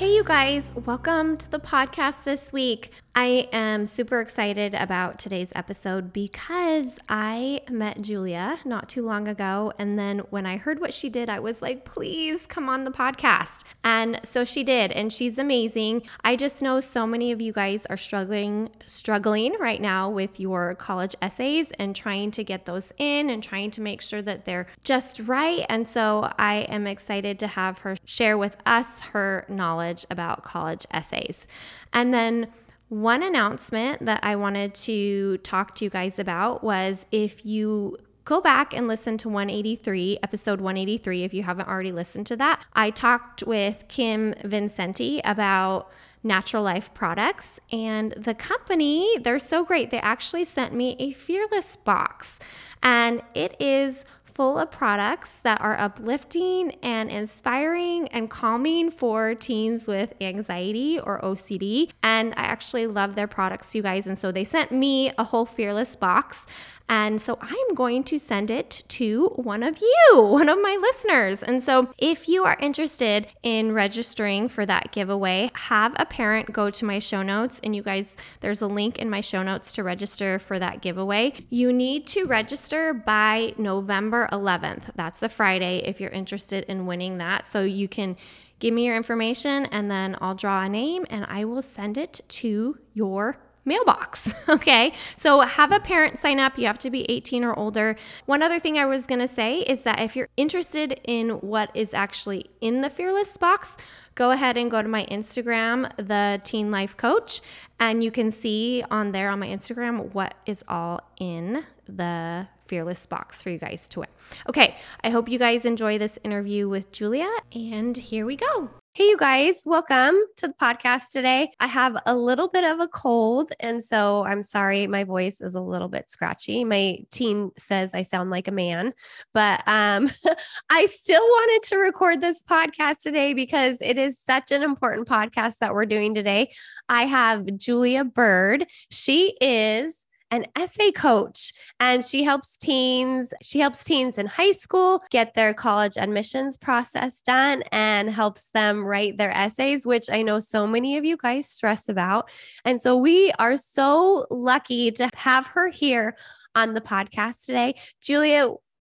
Hey, you guys, welcome to the podcast this week. I am super excited about today's episode because I met Julia not too long ago. And then when I heard what she did, I was like, please come on the podcast. And so she did, and she's amazing. I just know so many of you guys are struggling, struggling right now with your college essays and trying to get those in and trying to make sure that they're just right. And so I am excited to have her share with us her knowledge about college essays. And then one announcement that I wanted to talk to you guys about was if you go back and listen to 183, episode 183, if you haven't already listened to that. I talked with Kim Vincenti about natural life products and the company, they're so great. They actually sent me a fearless box and it is full of products that are uplifting and inspiring and calming for teens with anxiety or OCD. And I actually love their products, you guys. And so they sent me a whole Fearless box. And so I'm going to send it to one of you, one of my listeners. And so if you are interested in registering for that giveaway, have a parent go to my show notes. And you guys, there's a link in my show notes to register for that giveaway. You need to register by November 11th. That's the Friday if you're interested in winning that. So you can give me your information and then I'll draw a name and I will send it to your mailbox. Okay. So have a parent sign up. You have to be 18 or older. One other thing I was going to say is that if you're interested in what is actually in the Fearless box, go ahead and go to my Instagram, the Teen Life Coach, and you can see on there on my Instagram what is all in the Fearless box for you guys to win. Okay. I hope you guys enjoy this interview with Julia, and here we go. Hey, you guys, welcome to the podcast today. I have a little bit of a cold, and so I'm sorry my voice is a little bit scratchy. My team says I sound like a man, but um, I still wanted to record this podcast today because it is such an important podcast that we're doing today. I have Julia Bird. She is an essay coach and she helps teens she helps teens in high school get their college admissions process done and helps them write their essays which I know so many of you guys stress about. And so we are so lucky to have her here on the podcast today. Julia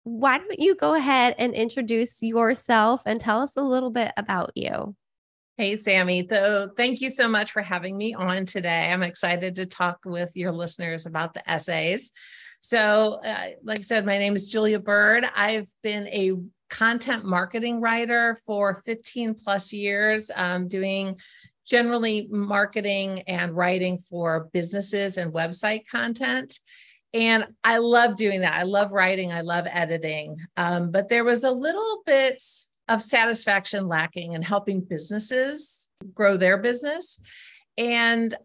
why don't you go ahead and introduce yourself and tell us a little bit about you Hey, Sammy. So, thank you so much for having me on today. I'm excited to talk with your listeners about the essays. So, uh, like I said, my name is Julia Bird. I've been a content marketing writer for 15 plus years, um, doing generally marketing and writing for businesses and website content. And I love doing that. I love writing, I love editing. Um, but there was a little bit of satisfaction lacking and helping businesses grow their business. And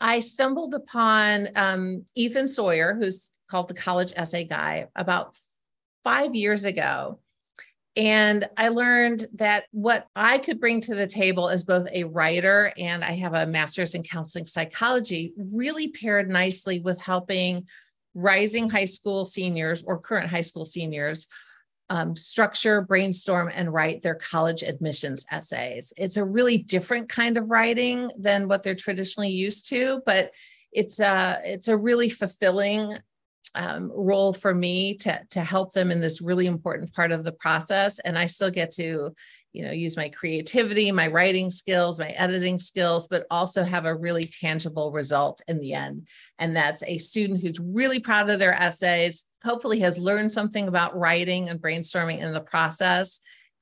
I stumbled upon um, Ethan Sawyer, who's called the College Essay Guy, about five years ago. And I learned that what I could bring to the table as both a writer and I have a master's in counseling psychology really paired nicely with helping rising high school seniors or current high school seniors um, structure, brainstorm, and write their college admissions essays. It's a really different kind of writing than what they're traditionally used to, but it's a it's a really fulfilling um, role for me to to help them in this really important part of the process. And I still get to you know use my creativity my writing skills my editing skills but also have a really tangible result in the end. And that's a student who's really proud of their essays hopefully has learned something about writing and brainstorming in the process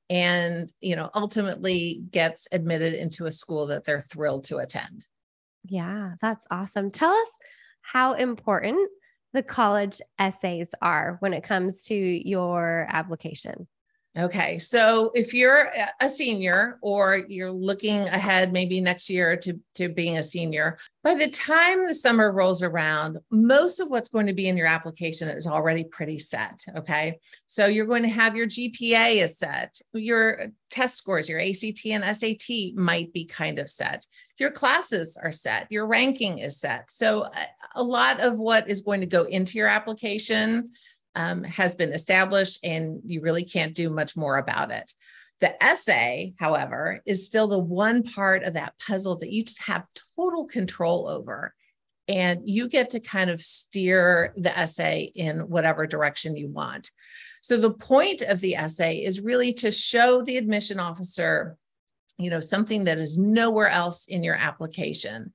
and you know ultimately gets admitted into a school that they're thrilled to attend. Yeah that's awesome. Tell us how important the college essays are when it comes to your application Okay, so if you're a senior or you're looking ahead maybe next year to, to being a senior, by the time the summer rolls around, most of what's going to be in your application is already pretty set. Okay, so you're going to have your GPA is set, your test scores, your ACT and SAT might be kind of set, your classes are set, your ranking is set. So a lot of what is going to go into your application um, has been established and you really can't do much more about it. The essay, however, is still the one part of that puzzle that you have total control over. And you get to kind of steer the essay in whatever direction you want. So, the point of the essay is really to show the admission officer, you know, something that is nowhere else in your application.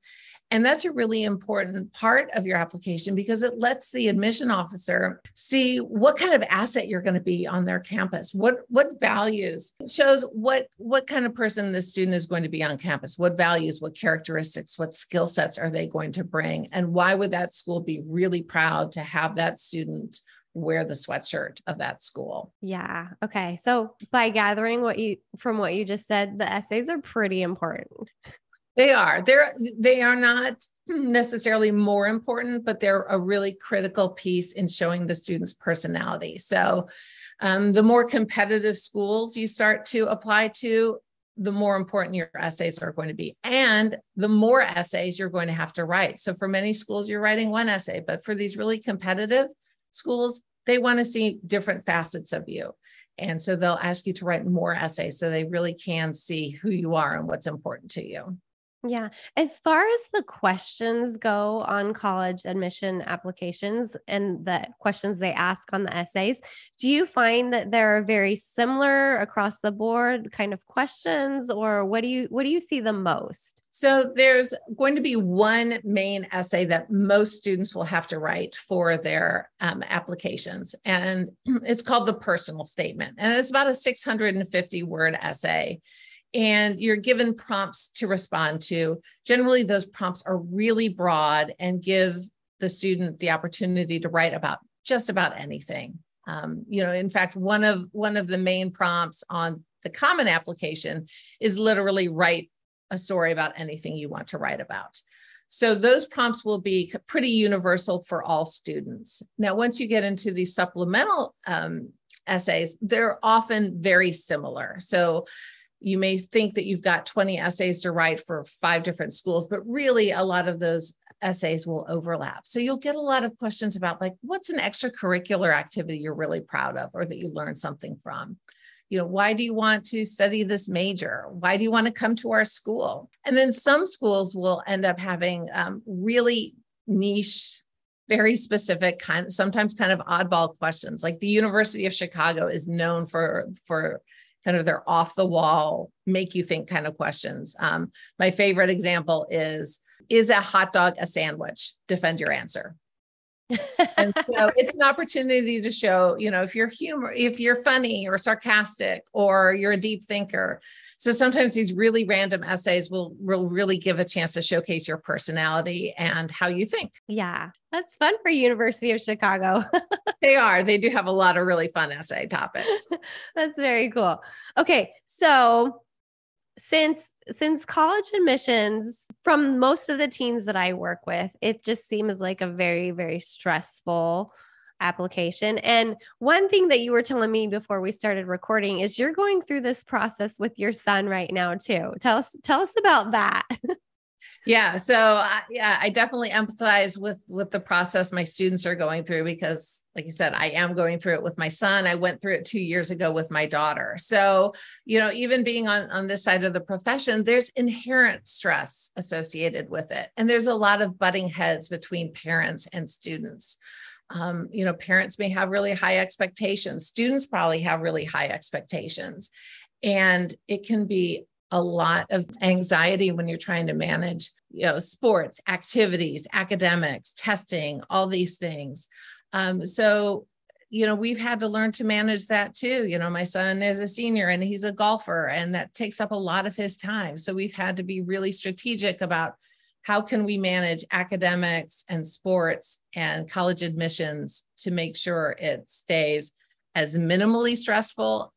And that's a really important part of your application because it lets the admission officer see what kind of asset you're going to be on their campus. What what values it shows what what kind of person the student is going to be on campus. What values, what characteristics, what skill sets are they going to bring and why would that school be really proud to have that student wear the sweatshirt of that school. Yeah. Okay. So by gathering what you from what you just said, the essays are pretty important. They are. They're they are not necessarily more important, but they're a really critical piece in showing the student's personality. So um, the more competitive schools you start to apply to, the more important your essays are going to be. And the more essays you're going to have to write. So for many schools, you're writing one essay, but for these really competitive schools, they want to see different facets of you. And so they'll ask you to write more essays so they really can see who you are and what's important to you. Yeah. As far as the questions go on college admission applications and the questions they ask on the essays, do you find that they're very similar across the board kind of questions or what do you what do you see the most? So there's going to be one main essay that most students will have to write for their um, applications, and it's called the personal statement, and it's about a 650 word essay and you're given prompts to respond to. Generally, those prompts are really broad and give the student the opportunity to write about just about anything. Um, you know, in fact, one of one of the main prompts on the common application is literally write a story about anything you want to write about. So those prompts will be pretty universal for all students. Now, once you get into the supplemental um, essays, they're often very similar. So you may think that you've got 20 essays to write for five different schools, but really a lot of those essays will overlap. So you'll get a lot of questions about like what's an extracurricular activity you're really proud of or that you learned something from. You know, why do you want to study this major? Why do you want to come to our school? And then some schools will end up having um, really niche very specific kind sometimes kind of oddball questions like the university of chicago is known for for kind of their off the wall, make you think kind of questions. Um, my favorite example is Is a hot dog a sandwich? Defend your answer and so it's an opportunity to show, you know, if you're humor, if you're funny or sarcastic or you're a deep thinker. So sometimes these really random essays will will really give a chance to showcase your personality and how you think. Yeah. That's fun for University of Chicago. they are. They do have a lot of really fun essay topics. That's very cool. Okay. So since since college admissions from most of the teens that I work with, it just seems like a very very stressful application. And one thing that you were telling me before we started recording is you're going through this process with your son right now too. Tell us tell us about that. Yeah. So I, yeah, I definitely empathize with with the process my students are going through because, like you said, I am going through it with my son. I went through it two years ago with my daughter. So you know, even being on on this side of the profession, there's inherent stress associated with it, and there's a lot of butting heads between parents and students. Um, you know, parents may have really high expectations. Students probably have really high expectations, and it can be a lot of anxiety when you're trying to manage you know sports activities academics testing all these things. Um, so you know we've had to learn to manage that too. You know my son is a senior and he's a golfer and that takes up a lot of his time. So we've had to be really strategic about how can we manage academics and sports and college admissions to make sure it stays as minimally stressful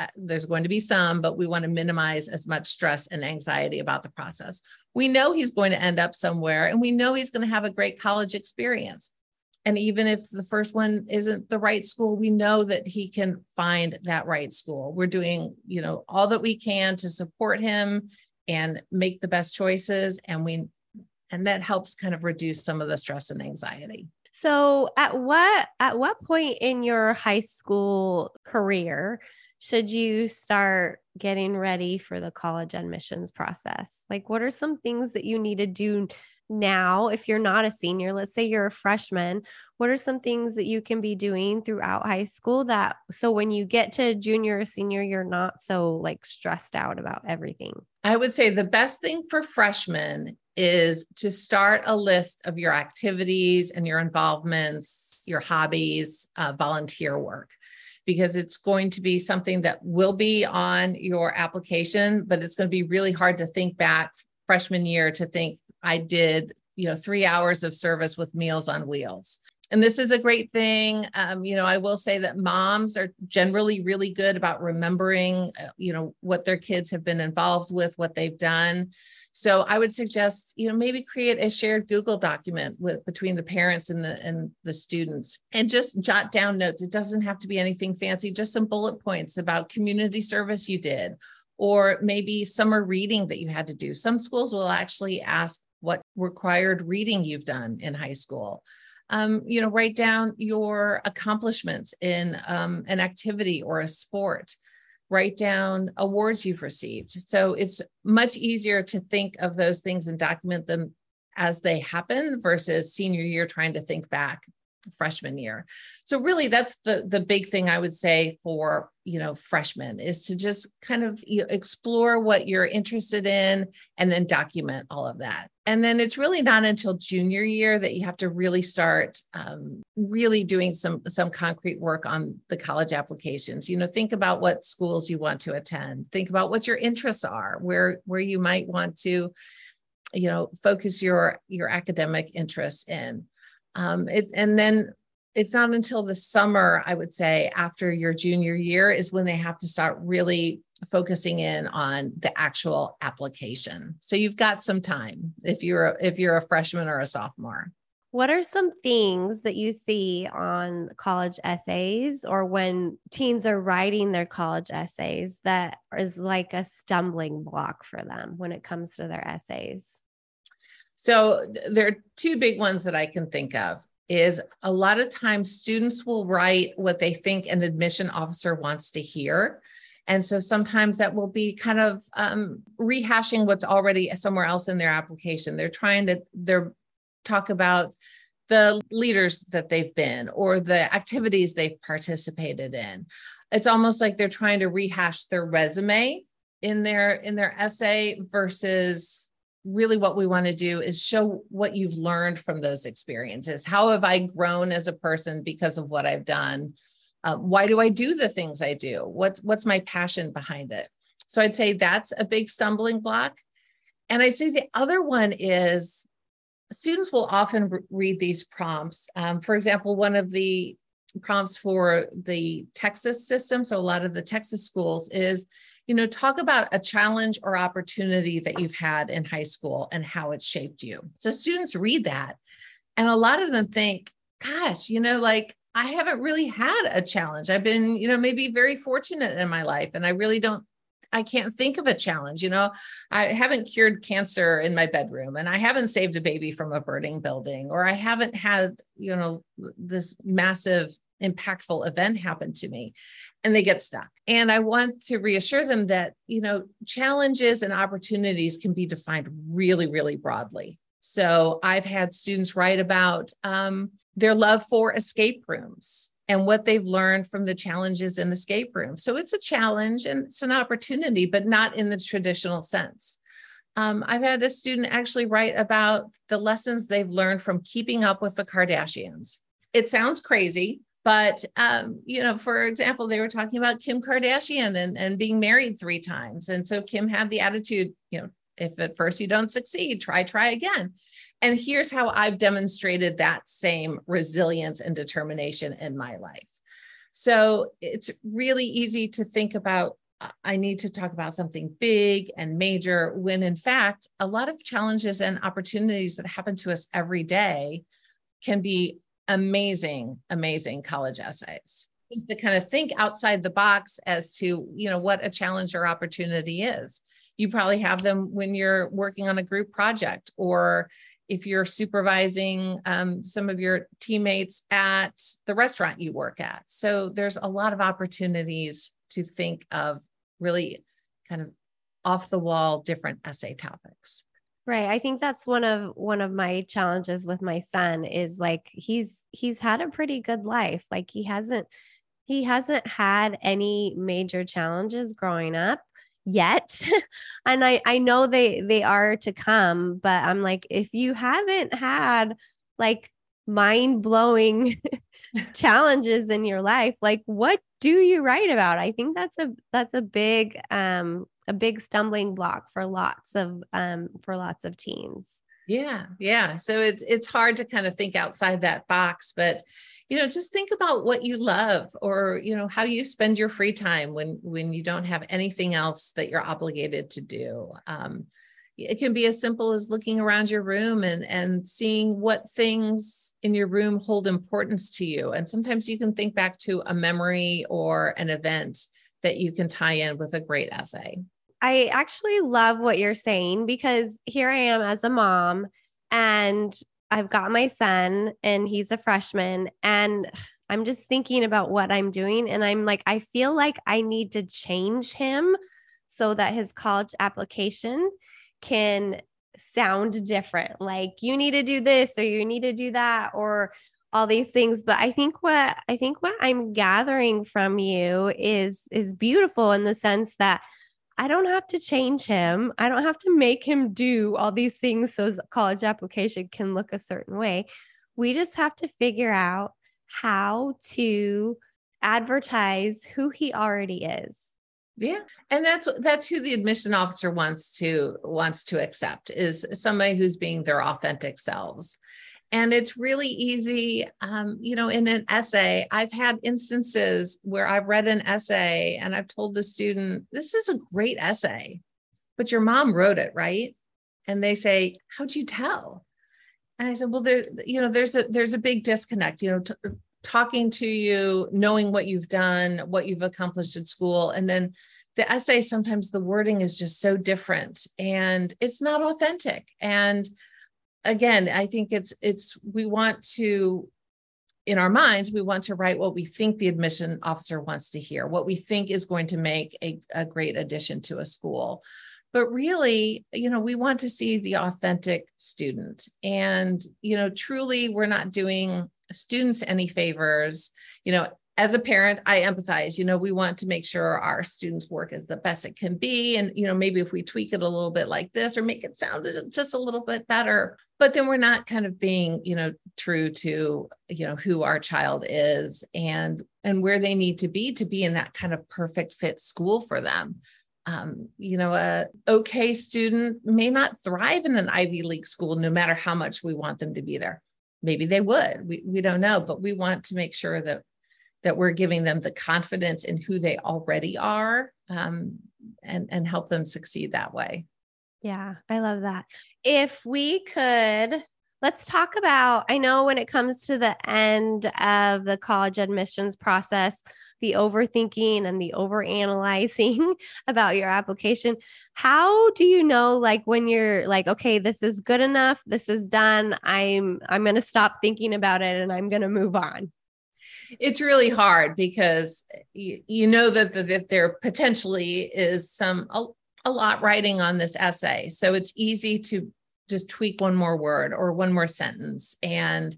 Uh, there's going to be some, but we want to minimize as much stress and anxiety about the process. We know he's going to end up somewhere and we know he's going to have a great college experience. And even if the first one isn't the right school, we know that he can find that right school. We're doing, you know, all that we can to support him and make the best choices. And we, and that helps kind of reduce some of the stress and anxiety. So at what at what point in your high school career should you start getting ready for the college admissions process? Like what are some things that you need to do now? If you're not a senior let's say you're a freshman what are some things that you can be doing throughout high school that so when you get to junior or senior you're not so like stressed out about everything? I would say the best thing for freshmen is to start a list of your activities and your involvements your hobbies uh, volunteer work because it's going to be something that will be on your application but it's going to be really hard to think back freshman year to think I did, you know, three hours of service with Meals on Wheels. And this is a great thing. Um, you know, I will say that moms are generally really good about remembering, uh, you know, what their kids have been involved with, what they've done. So I would suggest, you know, maybe create a shared Google document with between the parents and the and the students, and just jot down notes. It doesn't have to be anything fancy, just some bullet points about community service you did, or maybe summer reading that you had to do. Some schools will actually ask what required reading you've done in high school. Um, you know, write down your accomplishments in um, an activity or a sport. Write down awards you've received. So it's much easier to think of those things and document them as they happen versus senior year trying to think back freshman year. So really that's the the big thing I would say for, you know, freshmen is to just kind of you explore what you're interested in and then document all of that. And then it's really not until junior year that you have to really start um, really doing some some concrete work on the college applications. You know, think about what schools you want to attend. Think about what your interests are, where where you might want to, you know, focus your your academic interests in. Um, it, and then it's not until the summer, I would say, after your junior year is when they have to start really focusing in on the actual application. So you've got some time if you're if you're a freshman or a sophomore. What are some things that you see on college essays or when teens are writing their college essays that is like a stumbling block for them when it comes to their essays? So there are two big ones that I can think of is a lot of times students will write what they think an admission officer wants to hear. And so sometimes that will be kind of um, rehashing what's already somewhere else in their application. They're trying to they're talk about the leaders that they've been or the activities they've participated in. It's almost like they're trying to rehash their resume in their in their essay versus really what we want to do is show what you've learned from those experiences. How have I grown as a person because of what I've done? Uh, why do I do the things I do? What's what's my passion behind it? So I'd say that's a big stumbling block. And I'd say the other one is students will often re- read these prompts. Um, for example, one of the prompts for the Texas system, so a lot of the Texas schools is you know, talk about a challenge or opportunity that you've had in high school and how it shaped you. So students read that. And a lot of them think, gosh, you know, like I haven't really had a challenge. I've been, you know, maybe very fortunate in my life. And I really don't I can't think of a challenge. You know, I haven't cured cancer in my bedroom and I haven't saved a baby from a burning building, or I haven't had, you know, this massive impactful event happened to me and they get stuck. And I want to reassure them that, you know, challenges and opportunities can be defined really, really broadly. So I've had students write about um, their love for escape rooms and what they've learned from the challenges in escape rooms. So it's a challenge and it's an opportunity, but not in the traditional sense. Um, I've had a student actually write about the lessons they've learned from keeping up with the Kardashians. It sounds crazy, but um, you know for example they were talking about kim kardashian and, and being married three times. And so kim had the attitude you know if at first you don't succeed try try again. And here's how i've demonstrated that same resilience and determination in my life. So it's really easy to think about I need to talk about something big and major when in fact a lot of challenges and opportunities that happen to us every day can be amazing amazing college essays. To kind of think outside the box as to you know what a challenge or opportunity is. You probably have them when you're working on a group project or if you're supervising um, some of your teammates at the restaurant you work at. So there's a lot of opportunities to think of really kind of off the wall different essay topics Right. I think that's one of one of my challenges with my son is like he's he's had a pretty good life. Like he hasn't he hasn't had any major challenges growing up yet and i i know they they are to come but i'm like if you haven't had like mind-blowing challenges in your life like what do you write about? I think that's a that's a big um a big stumbling block for lots of um for lots of teens. Yeah yeah. So it's it's hard to kind of think outside that box but you know just think about what you love or you know how you spend your free time when when you don't have anything else that you're obligated to do. Um, it can be as simple as looking around your room and and seeing what things in your room hold importance to you. And sometimes you can think back to a memory or an event that you can tie in with a great essay. I actually love what you're saying because here I am as a mom and I've got my son and he's a freshman and I'm just thinking about what I'm doing and I'm like I feel like I need to change him so that his college application can sound different like you need to do this or you need to do that or all these things but i think what i think what i'm gathering from you is is beautiful in the sense that I don't have to change him. I don't have to make him do all these things so his college application can look a certain way. We just have to figure out how to advertise who he already is. Yeah. And that's that's who the admission officer wants to wants to accept is somebody who's being their authentic selves. And it's really easy. Um, you know, in an essay, I've had instances where I've read an essay and I've told the student, this is a great essay, but your mom wrote it, right? And they say, how'd you tell? And I said, well, there, you know, there's a there's a big disconnect, you know, t- talking to you, knowing what you've done, what you've accomplished at school, and then the essay sometimes the wording is just so different and it's not authentic. And again, I think it's it's we want to in our minds, we want to write what we think the admission officer wants to hear, what we think is going to make a, a great addition to a school. But really, you know, we want to see the authentic student. And, you know, truly, we're not doing students any favors. You know, as a parent, I empathize. You know, we want to make sure our students' work is the best it can be. And, you know, maybe if we tweak it a little bit like this or make it sound just a little bit better, but then we're not kind of being, you know, true to, you know, who our child is and and where they need to be to be in that kind of perfect fit school for them. Um, you know, a okay student may not thrive in an Ivy League school, no matter how much we want them to be there. Maybe they would. We, we don't know, but we want to make sure that that we're giving them the confidence in who they already are um, and, and help them succeed that way. Yeah, I love that. If we could, let's talk about. I know when it comes to the end of the college admissions process, the overthinking and the overanalyzing about your application. How do you know like when you're like okay, this is good enough, this is done, I'm I'm going to stop thinking about it and I'm going to move on? it's really hard because you, you know that, the, that there potentially is some a, a lot writing on this essay so it's easy to just tweak one more word or one more sentence and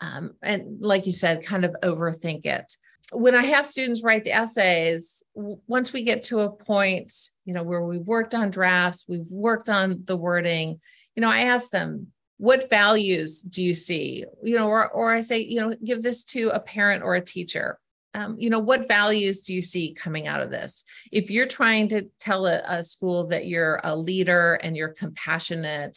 um, and like you said kind of overthink it. When i have students write the essays once we get to a point you know where we've worked on drafts we've worked on the wording you know i ask them what values do you see? You know or, or i say you know give this to a parent or a teacher. Um, you know what values do you see coming out of this? If you're trying to tell a, a school that you're a leader and you're compassionate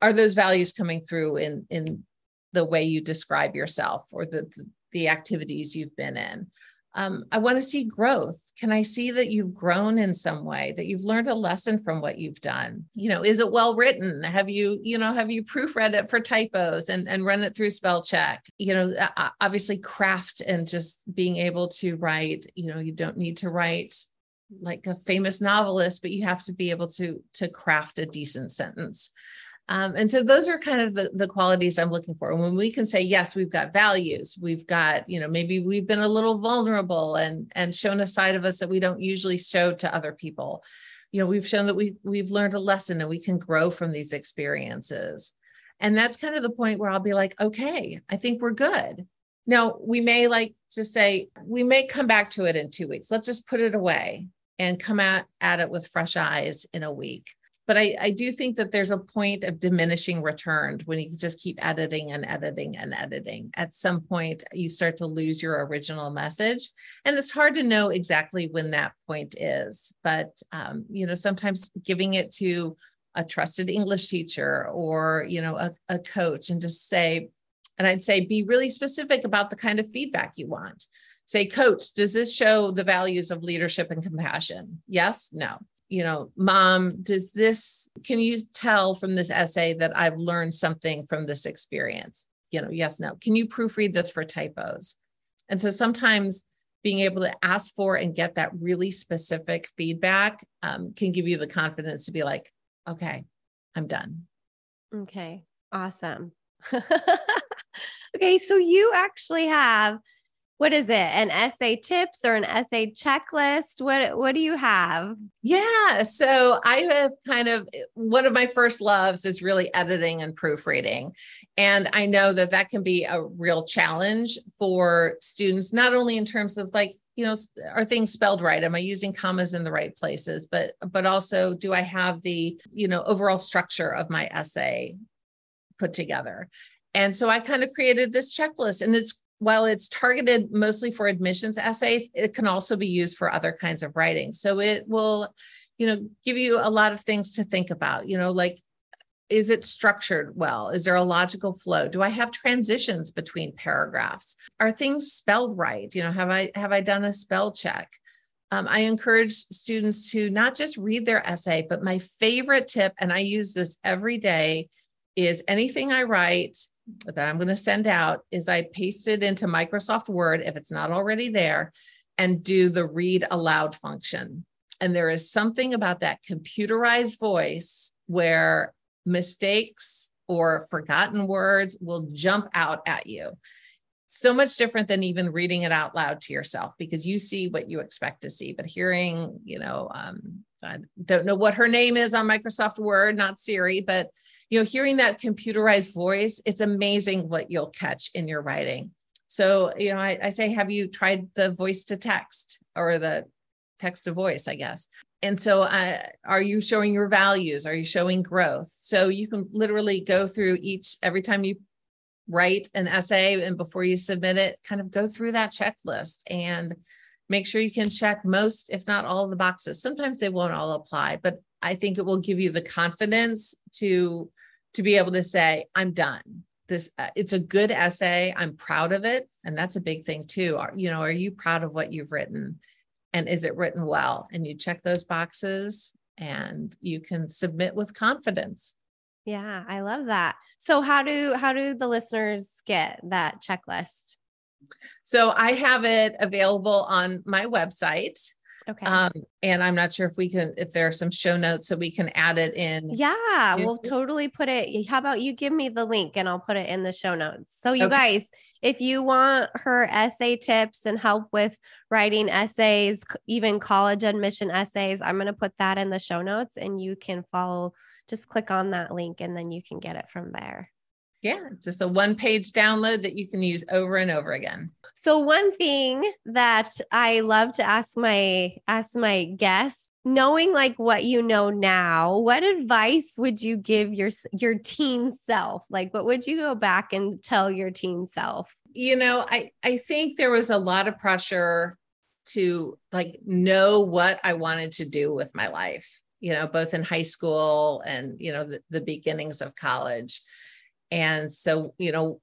are those values coming through in in the way you describe yourself or the the activities you've been in. Um, I want to see growth. Can I see that you've grown in some way, that you've learned a lesson from what you've done? You know, is it well written? Have you, you know, have you proofread it for typos and, and run it through spell check? You know, obviously craft and just being able to write, you know, you don't need to write like a famous novelist, but you have to be able to to craft a decent sentence. Um, and so those are kind of the, the qualities I'm looking for. And when we can say, yes, we've got values, we've got, you know, maybe we've been a little vulnerable and and shown a side of us that we don't usually show to other people. You know, we've shown that we we've learned a lesson and we can grow from these experiences. And that's kind of the point where I'll be like, okay, I think we're good. Now we may like to say, we may come back to it in two weeks. Let's just put it away and come at, at it with fresh eyes in a week but I, I do think that there's a point of diminishing return when you just keep editing and editing and editing. At some point, you start to lose your original message, and it's hard to know exactly when that point is. But um, you know, sometimes giving it to a trusted English teacher or you know a, a coach, and just say, and I'd say be really specific about the kind of feedback you want. Say, coach, does this show the values of leadership and compassion? Yes, no you know, mom, does this, can you tell from this essay that I've learned something from this experience? You know, yes, no. Can you proofread this for typos? And so sometimes being able to ask for and get that really specific feedback um, can give you the confidence to be like, okay, I'm done. Okay, awesome. okay, so you actually have what is it? An essay tips or an essay checklist? What what do you have? Yeah so i have kind of eh, one of my first loves is really editing and proofreading. And i know that that can be a real challenge for students not only in terms of like you know are things spelled right? Am i using commas in the right places? But but also do i have the you know overall structure of my essay put together? And so I kind of created this checklist and it's while it's targeted mostly for admissions essays, it can also be used for other kinds of writing. So it will, you know, give you a lot of things to think about, you know, like is it structured well? Is there a logical flow? Do I have transitions between paragraphs? Are things spelled right? You know, have I have I done a spell check? Um, I encourage students to not just read their essay, but my favorite tip, and I use this every day, is anything I write, that I'm going to send out is I paste it into Microsoft Word if it's not already there and do the read aloud function. And there is something about that computerized voice where mistakes or forgotten words will jump out at you. So much different than even reading it out loud to yourself because you see what you expect to see. But hearing, you know, um, I don't know what her name is on Microsoft Word, not Siri, but you know, hearing that computerized voice, it's amazing what you'll catch in your writing. So, you know, I, I say, have you tried the voice to text or the text to voice, I guess? And so, uh, are you showing your values? Are you showing growth? So, you can literally go through each, every time you write an essay and before you submit it, kind of go through that checklist and make sure you can check most, if not all of the boxes. Sometimes they won't all apply, but I think it will give you the confidence to to be able to say, I'm done. This uh, it's a good essay. I'm proud of it. And that's a big thing too. Are, you know, are you proud of what you've written? And is it written well? And you check those boxes and you can submit with confidence. Yeah, I love that. So how do how do the listeners get that checklist? So I have it available on my website. Okay. Um, and I'm not sure if we can, if there are some show notes that we can add it in. Yeah, we'll totally put it. How about you give me the link and I'll put it in the show notes. So, you okay. guys, if you want her essay tips and help with writing essays, even college admission essays, I'm going to put that in the show notes and you can follow, just click on that link and then you can get it from there. Yeah, it's just a one page download that you can use over and over again. So one thing that I love to ask my ask my guests knowing like what you know now what advice would you give your your teen self? Like what would you go back and tell your teen self? You know i i think there was a lot of pressure to like know what i wanted to do with my life you know both in high school and you know the, the beginnings of college and so, you know,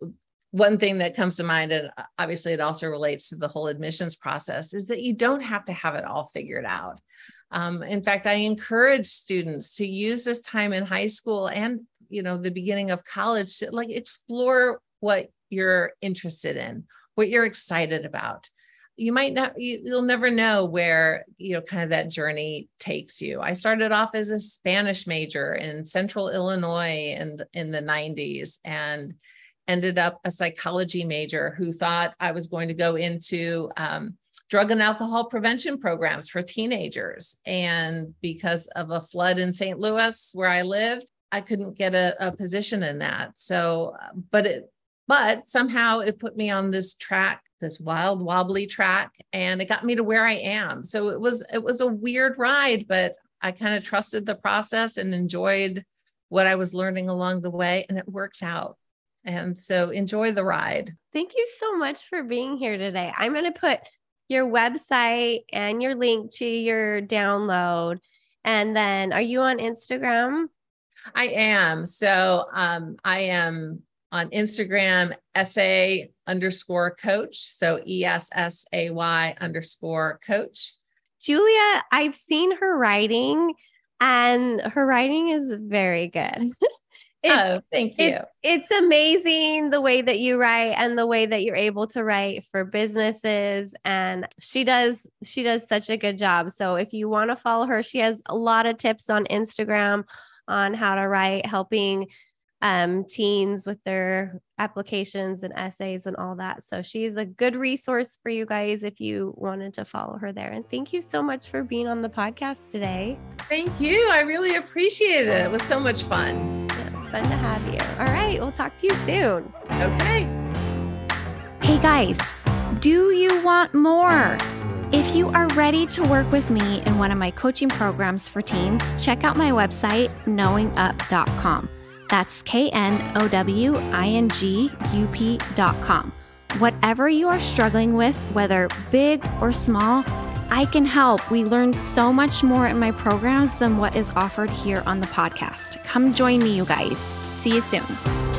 one thing that comes to mind, and obviously it also relates to the whole admissions process, is that you don't have to have it all figured out. Um, in fact, I encourage students to use this time in high school and you know the beginning of college to like explore what you're interested in, what you're excited about. You might not, you, you'll never know where, you know, kind of that journey takes you. I started off as a Spanish major in central Illinois in, in the 90s and ended up a psychology major who thought I was going to go into um, drug and alcohol prevention programs for teenagers. And because of a flood in St. Louis where I lived, I couldn't get a, a position in that. So, but it, but somehow it put me on this track, this wild, wobbly track, and it got me to where I am. So it was, it was a weird ride, but I kind of trusted the process and enjoyed what I was learning along the way, and it works out. And so enjoy the ride. Thank you so much for being here today. I'm going to put your website and your link to your download. And then are you on Instagram? I am. So um, I am on Instagram, essay underscore coach. So E S S A Y underscore coach. Julia, I've seen her writing and her writing is very good. oh, thank you. It's, it's, amazing the way that you write and the way that you're able to write for businesses and she does she does such a good job. So if you want to follow her, she has a lot of tips on Instagram on how to write, helping um, teens with their applications and essays and all that. So she's a good resource for you guys if you wanted to follow her there. And thank you so much for being on the podcast today. Thank you. I really appreciate it. It was so much fun. Yeah, it's fun to have you. All right. We'll talk to you soon. Okay. Hey guys, do you want more? If you are ready to work with me in one of my coaching programs for teens, check out my website, knowingup.com. That's K N O W I N G U P dot com. Whatever you are struggling with, whether big or small, I can help. We learn so much more in my programs than what is offered here on the podcast. Come join me, you guys. See you soon.